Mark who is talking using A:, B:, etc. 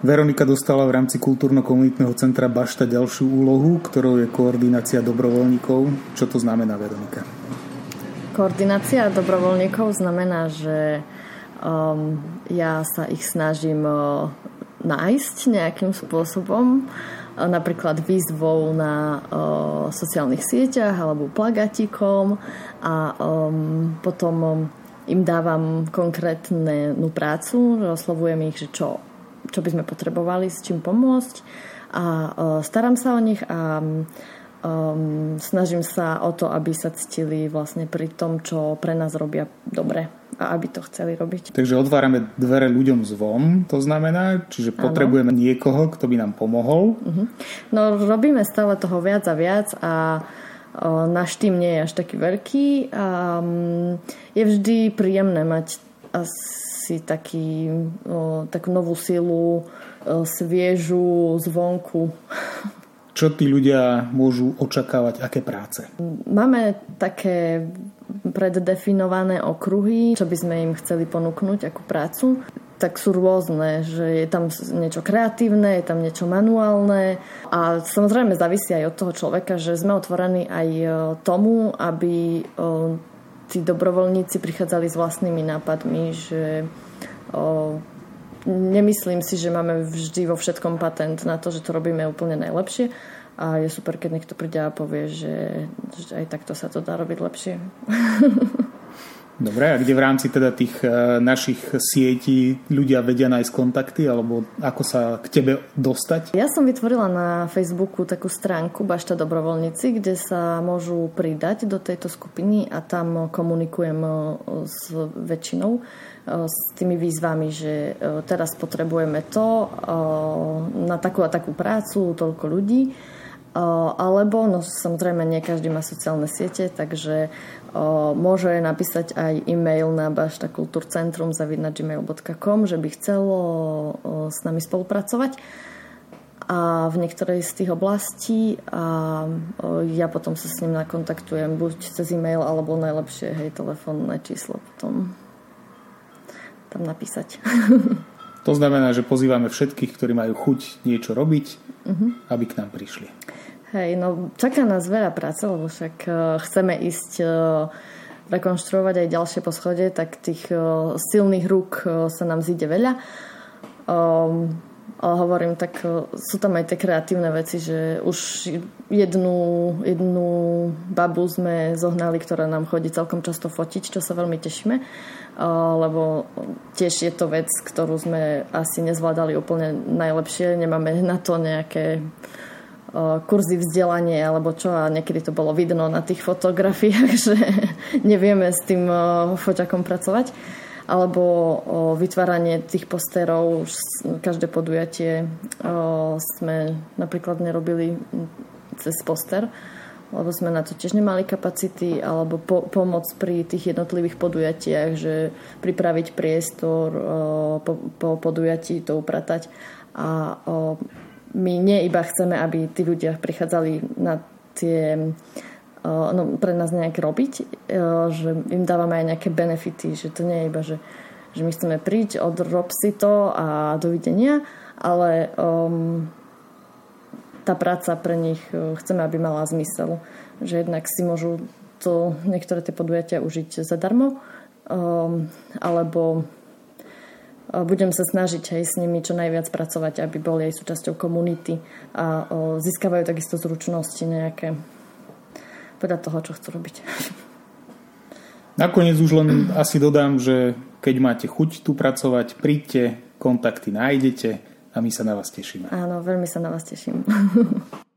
A: Veronika dostala v rámci kultúrno-komunitného centra Bašta ďalšiu úlohu, ktorou je koordinácia dobrovoľníkov. Čo to znamená, Veronika?
B: Koordinácia dobrovoľníkov znamená, že um, ja sa ich snažím uh, nájsť nejakým spôsobom, uh, napríklad výzvou na uh, sociálnych sieťach alebo plagatíkom a um, potom um, im dávam konkrétnu prácu, oslovujem ich, že čo čo by sme potrebovali, s čím pomôcť a uh, starám sa o nich a um, snažím sa o to, aby sa ctili vlastne pri tom, čo pre nás robia dobre a aby to chceli robiť.
A: Takže otvárame dvere ľuďom zvon, to znamená, čiže potrebujeme ano. niekoho, kto by nám pomohol. Uh-huh.
B: No robíme stále toho viac a viac a náš tým nie je až taký veľký a um, je vždy príjemné mať asi taký, takú novú silu, sviežu zvonku.
A: Čo tí ľudia môžu očakávať, aké práce?
B: Máme také preddefinované okruhy, čo by sme im chceli ponúknuť ako prácu tak sú rôzne, že je tam niečo kreatívne, je tam niečo manuálne a samozrejme závisí aj od toho človeka, že sme otvorení aj tomu, aby tí dobrovoľníci prichádzali s vlastnými nápadmi, že o, nemyslím si, že máme vždy vo všetkom patent na to, že to robíme úplne najlepšie a je super, keď niekto príde a povie, že, že aj takto sa to dá robiť lepšie.
A: Dobre, a kde v rámci teda tých e, našich sietí ľudia vedia nájsť kontakty alebo ako sa k tebe dostať?
B: Ja som vytvorila na Facebooku takú stránku Bašta dobrovoľníci, kde sa môžu pridať do tejto skupiny a tam komunikujem e, s väčšinou e, s tými výzvami, že teraz potrebujeme to na takú a takú prácu, toľko ľudí alebo, no samozrejme nie každý má sociálne siete, takže o, môže napísať aj e-mail na baštakulturcentrum gmail.com, že by chcelo o, s nami spolupracovať a v niektorej z tých oblastí a o, ja potom sa s ním nakontaktujem buď cez e-mail alebo najlepšie hej, telefónne číslo potom tam napísať.
A: To znamená, že pozývame všetkých, ktorí majú chuť niečo robiť, uh-huh. aby k nám prišli.
B: Hej, no čaká nás veľa práce, lebo však uh, chceme ísť uh, rekonštruovať aj ďalšie poschode, tak tých uh, silných rúk uh, sa nám zíde veľa. Um, ale hovorím, tak uh, sú tam aj tie kreatívne veci, že už jednu, jednu babu sme zohnali, ktorá nám chodí celkom často fotiť, čo sa veľmi tešíme, uh, lebo tiež je to vec, ktorú sme asi nezvládali úplne najlepšie. Nemáme na to nejaké kurzy vzdelanie alebo čo a niekedy to bolo vidno na tých fotografiách, že nevieme s tým foťakom pracovať. Alebo vytváranie tých posterov každé podujatie sme napríklad nerobili cez poster lebo sme na to tiež nemali kapacity, alebo po, pomoc pri tých jednotlivých podujatiach, že pripraviť priestor po, po podujatí, to upratať. A my nie iba chceme, aby tí ľudia prichádzali na tie no, pre nás nejak robiť, že im dávame aj nejaké benefity, že to nie je iba, že, že my chceme príť, odrob si to a dovidenia, ale um, tá práca pre nich chceme, aby mala zmysel. Že jednak si môžu to, niektoré tie podujatia užiť zadarmo, um, alebo budem sa snažiť aj s nimi čo najviac pracovať, aby boli aj súčasťou komunity a získavajú takisto zručnosti nejaké podľa toho, čo chcú robiť.
A: Nakoniec už len asi dodám, že keď máte chuť tu pracovať, príďte, kontakty nájdete a my sa na vás tešíme.
B: Áno, veľmi sa na vás teším.